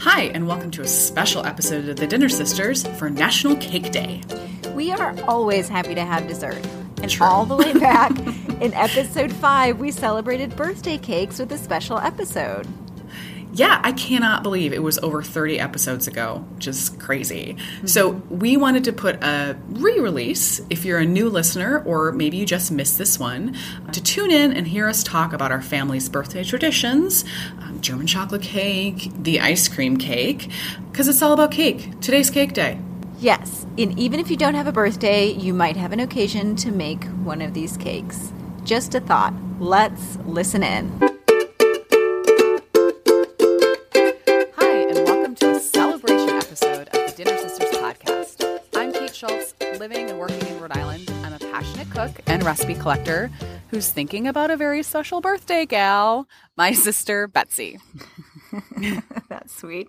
Hi, and welcome to a special episode of The Dinner Sisters for National Cake Day. We are always happy to have dessert. And True. all the way back in episode five, we celebrated birthday cakes with a special episode. Yeah, I cannot believe it was over 30 episodes ago, which is crazy. So, we wanted to put a re release, if you're a new listener or maybe you just missed this one, to tune in and hear us talk about our family's birthday traditions um, German chocolate cake, the ice cream cake, because it's all about cake. Today's cake day. Yes, and even if you don't have a birthday, you might have an occasion to make one of these cakes. Just a thought. Let's listen in. Hi, and welcome to a celebration episode of the Dinner Sisters podcast. I'm Kate Schultz, living and working in Rhode Island. I'm a passionate cook and recipe collector who's thinking about a very special birthday gal, my sister Betsy. That's sweet.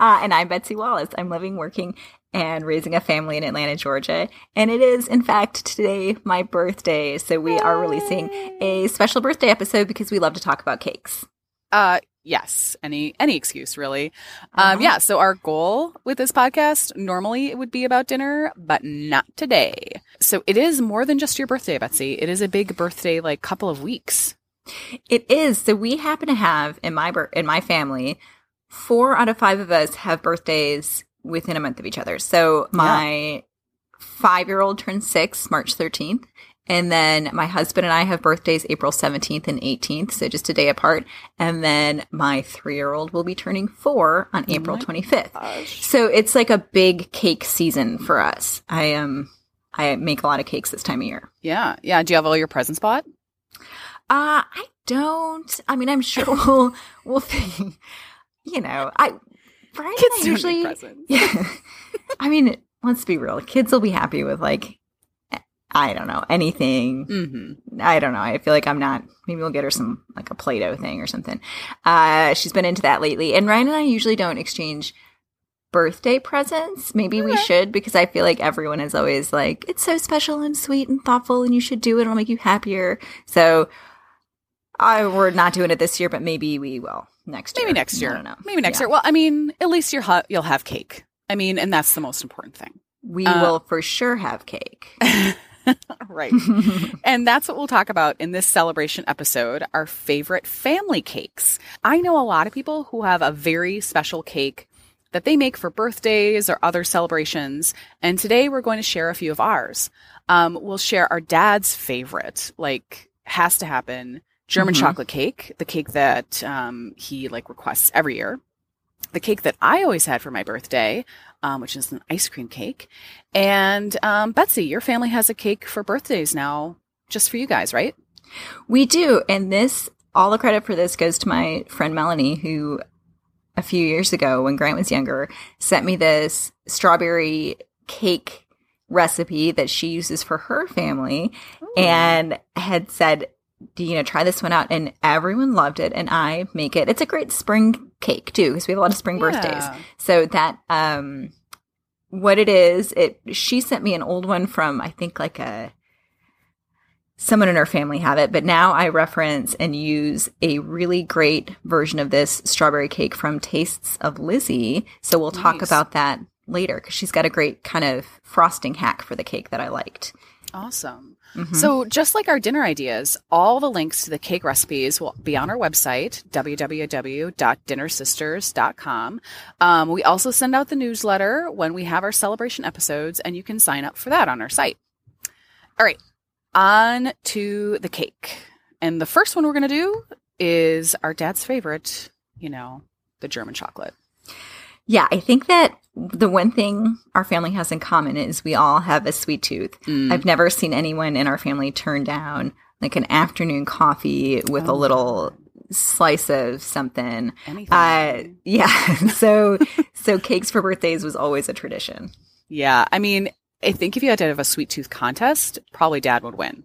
Uh, and I'm Betsy Wallace. I'm living, working, and raising a family in Atlanta, Georgia. And it is, in fact, today my birthday. So we are releasing a special birthday episode because we love to talk about cakes. Uh yes, any any excuse really. Um yeah, so our goal with this podcast normally it would be about dinner, but not today. So it is more than just your birthday, Betsy. It is a big birthday like couple of weeks. It is. So we happen to have in my in my family, four out of five of us have birthdays within a month of each other. So my five year old turns six March thirteenth, and then my husband and I have birthdays April seventeenth and eighteenth, so just a day apart. And then my three year old will be turning four on April twenty fifth. So it's like a big cake season for us. I um I make a lot of cakes this time of year. Yeah. Yeah. Do you have all your presents bought? Uh, I don't. I mean, I'm sure we'll we'll think. You know, I Brian and Kids I usually. Yeah. I mean, let's be real. Kids will be happy with like, I don't know anything. Mm-hmm. I don't know. I feel like I'm not. Maybe we'll get her some like a Play-Doh thing or something. Uh, she's been into that lately. And Ryan and I usually don't exchange birthday presents. Maybe we should because I feel like everyone is always like, it's so special and sweet and thoughtful, and you should do it. It'll make you happier. So, I we're not doing it this year, but maybe we will next year. Maybe next year. I don't know. Maybe next Yeah. year. Well, I mean, at least you'll ha- you'll have cake. I mean, and that's the most important thing. We Uh, will for sure have cake. right. and that's what we'll talk about in this celebration episode our favorite family cakes. I know a lot of people who have a very special cake that they make for birthdays or other celebrations. And today we're going to share a few of ours. Um, we'll share our dad's favorite, like, has to happen German Mhm. chocolate cake, the cake that um, he like requests every year. The cake that I always had for my birthday, um, which is an ice cream cake. And um, Betsy, your family has a cake for birthdays now, just for you guys, right? We do. And this, all the credit for this goes to my friend Melanie, who a few years ago, when Grant was younger, sent me this strawberry cake recipe that she uses for her family and had said, "Do you know, try this one out. And everyone loved it. And I make it. It's a great spring cake too, because we have a lot of spring birthdays. So that, um, what it is, it, she sent me an old one from, I think like a, someone in her family have it, but now I reference and use a really great version of this strawberry cake from Tastes of Lizzy. So we'll talk Nice. about that later because she's got a great kind of frosting hack for the cake that I liked. Awesome. Mhm. So, just like our dinner ideas, all the links to the cake recipes will be on our website, www.dinnersisters.com. Um, we also send out the newsletter when we have our celebration episodes, and you can sign up for that on our site. All right, on to the cake. And the first one we're going to do is our dad's favorite, you know, the German chocolate. Yeah, I think that the one thing our family has in common is we all have a sweet tooth. Mm. I've never seen anyone in our family turn down like an afternoon coffee with a Oh. little slice of something. Anything. Uh, yeah. so, so cakes for birthdays was always a tradition. Yeah, I mean, I think if you had to have a sweet tooth contest, probably dad would win.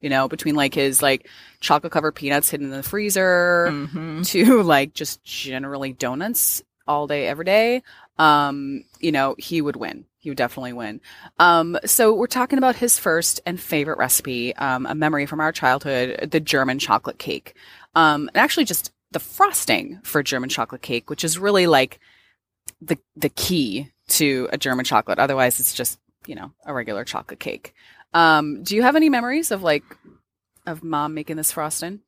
You know, between like his like chocolate covered peanuts hidden in the freezer Mm-hmm. to like just generally donuts all day, every day. Um, you know, he would win. He would definitely win. Um, so we're talking about his first and favorite recipe, um, a memory from our childhood, the German chocolate cake. Um, and actually just the frosting for German chocolate cake, which is really like the the key to a German chocolate. Otherwise, it's just you know a regular chocolate cake. Um, do you have any memories of like of mom making this frosting?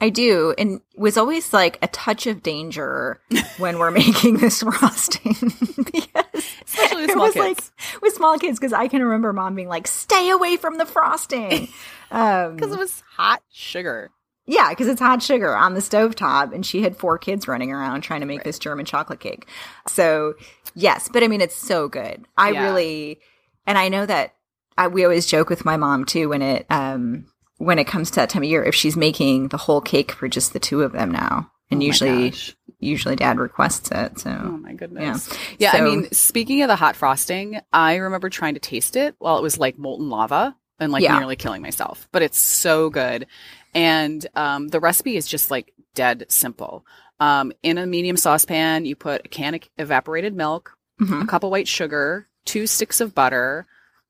I do, and was always like a touch of danger when we're making this frosting. because Especially with it small was kids. like with small kids, because I can remember mom being like, "Stay away from the frosting," um, Because it was hot sugar. yeah, because it's hot sugar on the stovetop, and she had four kids running around trying to make Right. this German chocolate cake. So yes, but I mean, it's so good. I Yeah. really, and I know that I, we always joke with my mom too when it um when it comes to that time of year if she's making the whole cake for just the two of them now, and Oh usually gosh. usually dad requests it. So Oh my goodness. Yeah, Yeah. I mean, speaking of the hot frosting, I remember trying to taste it while it was like molten lava and like Yeah. nearly killing myself. But it's so good. And um, the recipe is just like dead simple. Um, in a medium saucepan, you put a can of evaporated milk, Mhm. a cup of white sugar, two sticks of butter,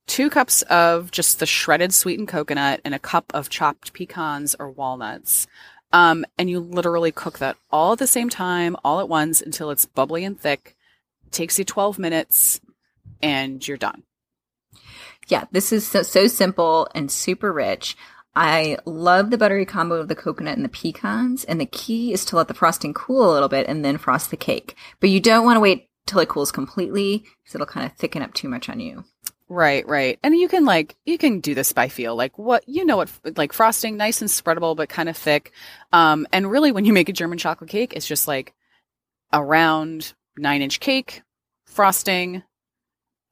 two cups of just the shredded sweetened coconut, and a cup of chopped pecans or walnuts. Um, and you literally cook that all at the same time, all at once until it's bubbly and thick. takes you 12 minutes and you're done. Yeah, this is so, so simple and super rich. I love the buttery combo of the coconut and the pecans, and the key is to let the frosting cool a little bit and then frost the cake. But you don't want to wait till it cools completely because it'll kind of thicken up too much on you. Right, right. And you can like you can do this by feel. Like what you know what like frosting nice and spreadable but kind of thick. Um and really when you make a German chocolate cake it's just like a round 9-inch cake, frosting,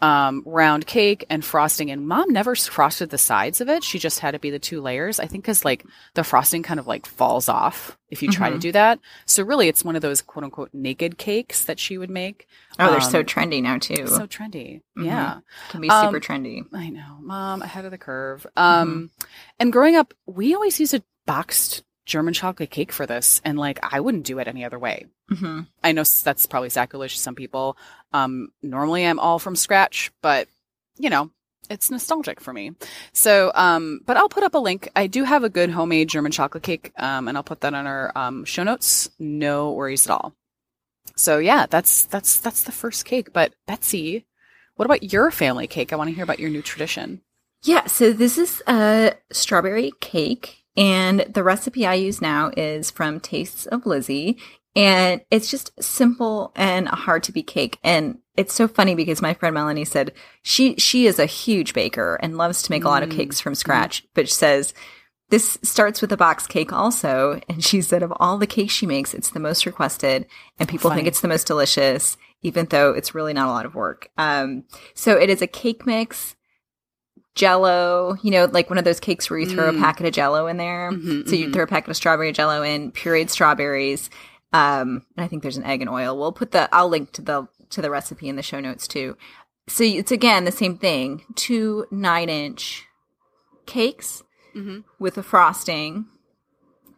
um round cake and frosting and mom never frosted the sides of it. She just had it be the two layers. I think cuz like the frosting kind of like falls off if you try to Mhm. do that. So really it's one of those quote unquote naked cakes that she would make. Oh, they're so Um, trendy now too. So trendy. Mhm. Yeah. Can be super um, trendy. I know, mom, ahead of the curve. Um, and growing up, we always used a boxed German chocolate cake for this, and like I wouldn't do it any other way. hmm I know that's probably sacrilege to some people. Um, normally I'm all from scratch, but you know, it's nostalgic for me. So, um, but I'll put up a link. I do have a good homemade German chocolate cake, um, and I'll put that on our um, show notes. No worries at all. So yeah, that's that's that's the first cake. But Betsy, what about your family cake? I want to hear about your new tradition. Yeah, so this is a strawberry cake, and the recipe I use now is from Tastes of Lizzy, and it's just simple and a hard to beat cake. And it's so funny because my friend Melanie said she she is a huge baker and loves to make a lot of Mm, cakes from scratch, but she says this starts with a box cake also. And she said of all the cakes she makes, it's the most requested, and people Funny. think it's the most delicious, even though it's really not a lot of work. Um, so it is a cake mix jello, you know, like one of those cakes where you throw Mm. a packet of jello in there. Mhm, so you mhm. throw a packet of strawberry jello in, pureed strawberries. Um, and I think there's an egg and oil. We'll put the, I'll link to the, to the recipe in the show notes too. So it's again the same thing, two nine inch cakes Mhm. with a frosting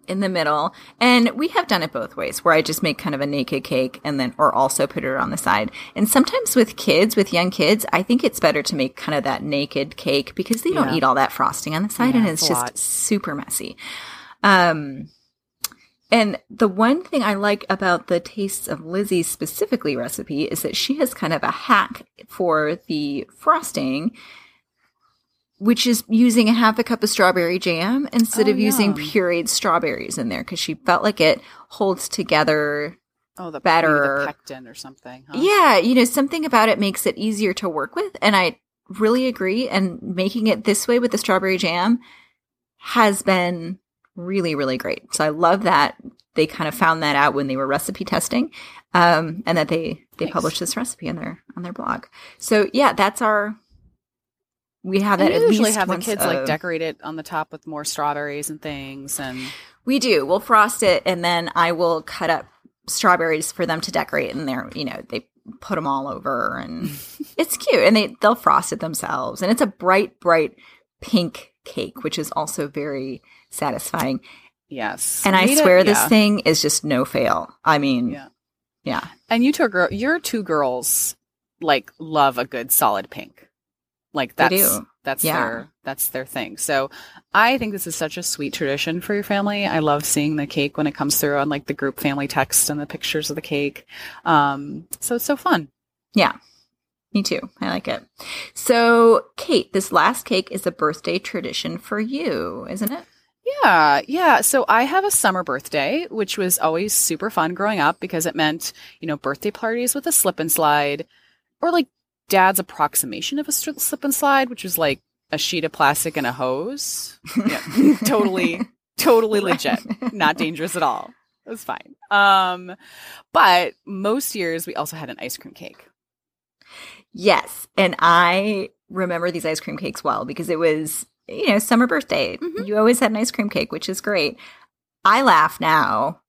in the middle. And we have done it both ways where I just make kind of a naked cake and then, or also put it on the side. And sometimes with kids, with young kids, I think it's better to make kind of that naked cake because they don't Yeah. eat all that frosting on the side Yeah, and it's just lot. super messy. Um, and the one thing I like about the Tastes of Lizzy specifically recipe is that she has kind of a hack for the frosting, which is using a half a cup of strawberry jam instead Oh, of using yum. pureed strawberries in there because she felt like it holds together. Oh, the Better. the pectin or something. Huh? Yeah, you know, something about it makes it easier to work with. And I really agree. And making it this way with the strawberry jam has been really, really great. So I love that they kind of found that out when they were recipe testing, um, and that they they Nice. published this recipe on their on their blog. So yeah, that's our. We have And that usually have the kids a- like decorate it on the top with more strawberries and things, and We do. We'll frost it, and then I will cut up strawberries for them to decorate. And they're, you know, they put them all over, and it's cute. And they they'll frost it themselves, and it's a bright, bright pink cake, which is also very satisfying. yes. And I it- swear, this thing is just no fail. I mean, Yeah. yeah. And you two are girl, your two girls like love a good solid pink. Like that's. That's Yeah. their that's their thing. So I think this is such a sweet tradition for your family. I love seeing the cake when it comes through on like the group family text and the pictures of the cake. Um, so it's so fun. Yeah. Me too. I like it. So, Kate, this last cake is a birthday tradition for you, isn't it? Yeah, yeah. So I have a summer birthday, which was always super fun growing up because it meant, you know, birthday parties with a slip and slide or like dad's approximation of a slip and slide, which was like a sheet of plastic and a hose. Yeah, totally, totally legit. Not dangerous at all. It was fine. Um, but most years we also had an ice cream cake. Yes. And I remember these ice cream cakes well because it was, you know, summer birthday. Mhm. You always had an ice cream cake, which is great. I laugh now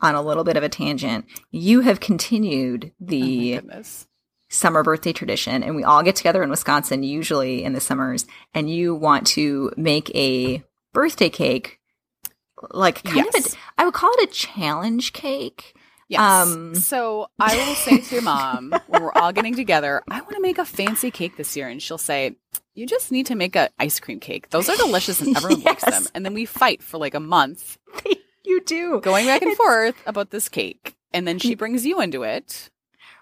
on a little bit of a tangent. You have continued Oh the goodness. Summer birthday tradition, and we all get together in Wisconsin, usually in the summers, and you want to make a birthday cake. Like kind of Yes. a, I would call it a challenge cake. Yes. Um, so I will say to your mom when we're all getting together, I want to make a fancy cake this year, and she'll say, "You just need to make an ice cream cake. Those are delicious, and everyone likes them." And then we fight for like a month, you do. going back and It's- forth about this cake, and then she brings you into it.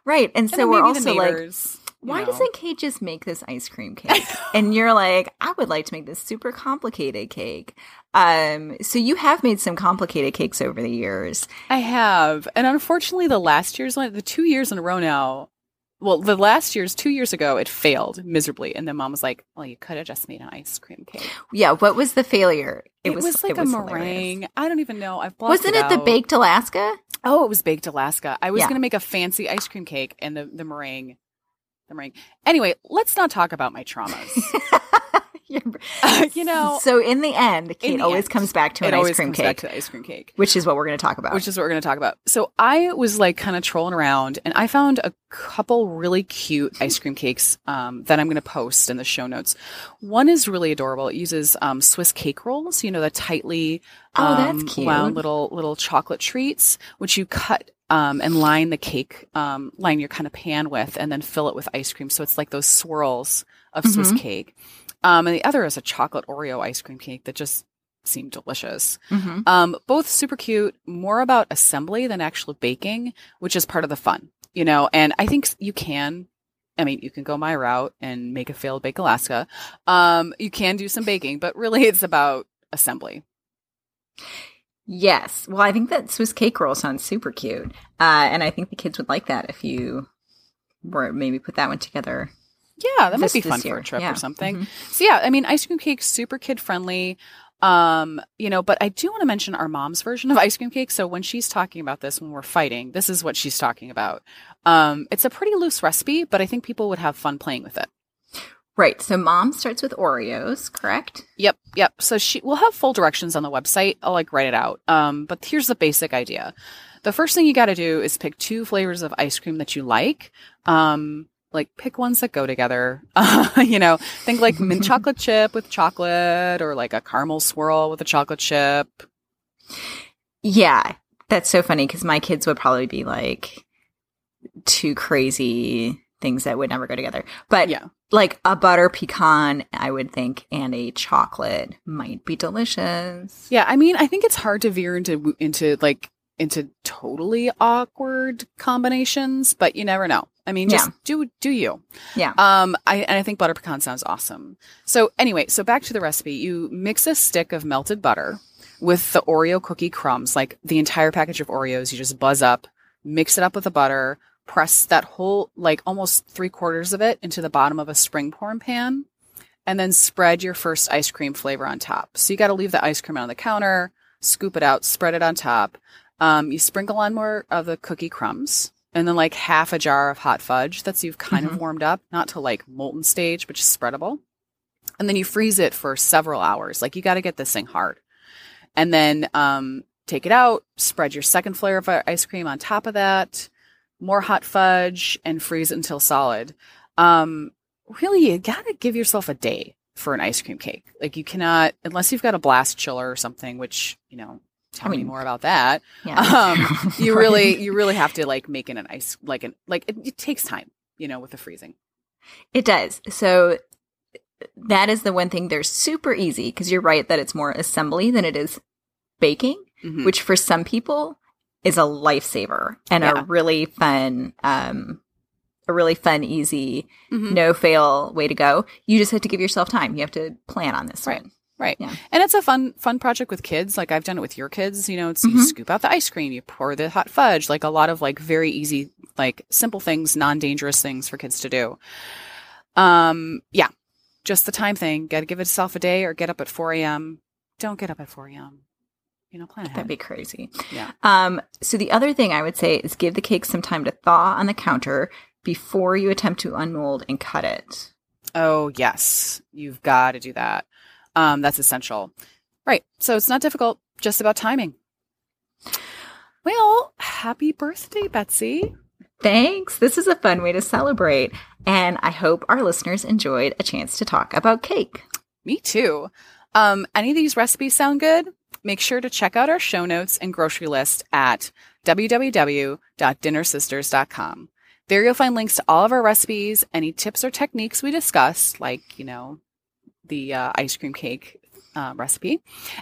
Right. And And so we're also like, why know. doesn't Kate just make this ice cream cake? and you're like, I would like to make this super complicated cake. Um, so you have made some complicated cakes over the years. I have, and unfortunately, the last year's one, the two years in a row now. Well, the last year's two years ago, it failed miserably, and then mom was like, "Well, you could have just made an ice cream cake." Yeah. What was the failure? It, was, like it a was meringue. hilarious. I don't even know. I've blocked Wasn't it, the out. baked Alaska? Oh, it was baked Alaska. I was Yeah. going to make a fancy ice cream cake and the, the meringue. The meringue. Anyway, let's not talk about my traumas. You're- know, so in the end, Kate the always end, comes back to an ice cream comes back cake, ice cream cake, which is what we're going to talk about. which is what we're going to talk about. So I was like kind of trolling around and I found a couple really cute ice cream cakes um, that I'm going to post in the show notes. One is really adorable. It uses um, Swiss cake rolls, you know, the tightly Oh, that's um, cute. wound little little chocolate treats, which you cut um, and line the cake, um, line your kind of pan with, and then fill it with ice cream. So it's like those swirls of Swiss Mhm. cake. Um, and the other is a chocolate Oreo ice cream cake that just seemed delicious. Mhm. Um, both super cute, more about assembly than actual baking, which is part of the fun, you know. And I think you can. I mean, you can go my route and make a failed bake Alaska. Um, you can do some baking, but really it's about assembly. Yes. Well, I think that Swiss cake roll sounds super cute. Uh, and I think the kids would like that if you were maybe put that one together. Yeah, that This- might be fun for a trip Yeah. or something. Mhm. So yeah, I mean, ice cream cake super kid friendly. Um, you know, but I do want to mention our mom's version of ice cream cake. So when she's talking about this when we're fighting, this is what she's talking about. Um, it's a pretty loose recipe, but I think people would have fun playing with it. Right. So mom starts with Oreos, correct? Yep, yep. So she we'll have full directions on the website. I'll like write it out. Um, but here's the basic idea. The first thing you got to do is pick two flavors of ice cream that you like. Um, like pick ones that go together. Uh, you know, think like mint chocolate chip with chocolate, or like a caramel swirl with a chocolate chip. Yeah. That's so funny because my kids would probably be like two crazy things that would never go together. But Yeah, like a butter pecan, I would think, and a chocolate might be delicious. yeah. I mean, I think it's hard to veer into into like into totally awkward combinations, but you never know. I mean, just Yeah. do do you. Yeah. Um, I and I think butter pecan sounds awesome. So anyway, so back to the recipe. You mix a stick of melted butter with the Oreo cookie crumbs, like the entire package of Oreos. You just buzz up, mix it up with the butter, press that whole like almost three quarters of it into the bottom of a spring form pan, and then spread your first ice cream flavor on top. So you got to leave the ice cream on the counter, scoop it out, spread it on top. Um, you sprinkle on more of the cookie crumbs and then like half a jar of hot fudge that's you've kind Mhm. of warmed up, not to like molten stage, but just spreadable. And then you freeze it for several hours. Like you got to get this thing hard. And then um, take it out, spread your second layer of ice cream on top of that, more hot fudge, and freeze it until solid. Um, really, you got to give yourself a day for an ice cream cake. Like you cannot, unless you've got a blast chiller or something, which, you know, tell I me more about that Yeah. um, you really you really have to like make it an ice like an like it, it takes time you know with the freezing It does. So that is the one thing they're super easy because you're right that it's more assembly than it is baking, Mhm. which for some people is a lifesaver and Yeah. a really fun, um, a really fun, easy, Mhm. no fail way to go. You just have to give yourself time. You have to plan on this Right. one. Right. Yeah. And it's a fun, fun project with kids. Like I've done it with your kids. You know, it's you Mhm. scoop out the ice cream, you pour the hot fudge, like a lot of like very easy, like simple things, non dangerous things for kids to do. Um, yeah. Just the time thing. Gotta give yourself a day or get up at 4 a.m. Don't get up at 4 a.m. You know, plan ahead. That'd be crazy. Yeah. Um, so the other thing I would say is give the cake some time to thaw on the counter before you attempt to unmold and cut it. Oh, yes. You've got to do that. Um, that's essential. Right. So it's not difficult, just about timing. Well, happy birthday, Betsy. Thanks. This is a fun way to celebrate. And I hope our listeners enjoyed a chance to talk about cake. Me too. Um, any of these recipes sound good? Make sure to check out our show notes and grocery list at www.dinnersisters.com. There you'll find links to all of our recipes, any tips or techniques we discussed, like, you know, the uh, ice cream cake uh, recipe,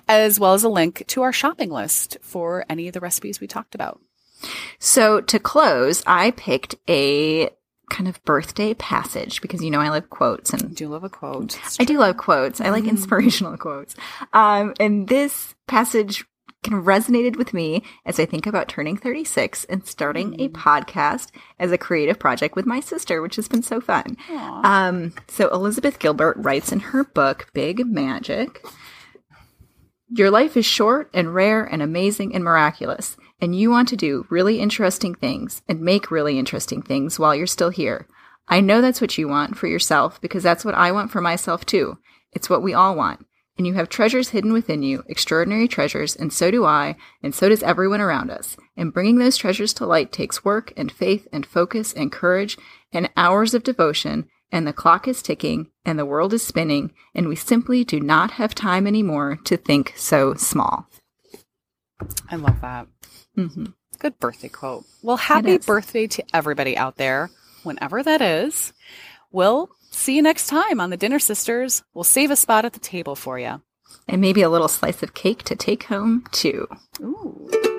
as well as a link to our shopping list for any of the recipes we talked about. So to close, I picked a kind of birthday passage because you know I love quotes I and do love a quote. I do love quotes. I like Mhm. inspirational quotes. Um, and this passage kind of resonated with me as I think about turning 36 and starting a Mm. podcast as a creative project with my sister, which has been so fun. Um, so Elizabeth Gilbert writes in her book, Big Magic Your life is short and rare and amazing and miraculous, and you want to do really interesting things and make really interesting things while you're still here. I know that's what you want for yourself because that's what I want for myself too. It's what we all want. And you have treasures hidden within you, extraordinary treasures, and so do I, and so does everyone around us. And bringing those treasures to light takes work and faith and focus and courage and hours of devotion, and the clock is ticking and the world is spinning, and we simply do not have time anymore to think so small. I love that. hmm Good birthday quote. Well, happy birthday to everybody out there, whenever that is. We'll see you next time on the Dinner Sisters. We'll save a spot at the table for you. And maybe a little slice of cake to take home, too. Ooh.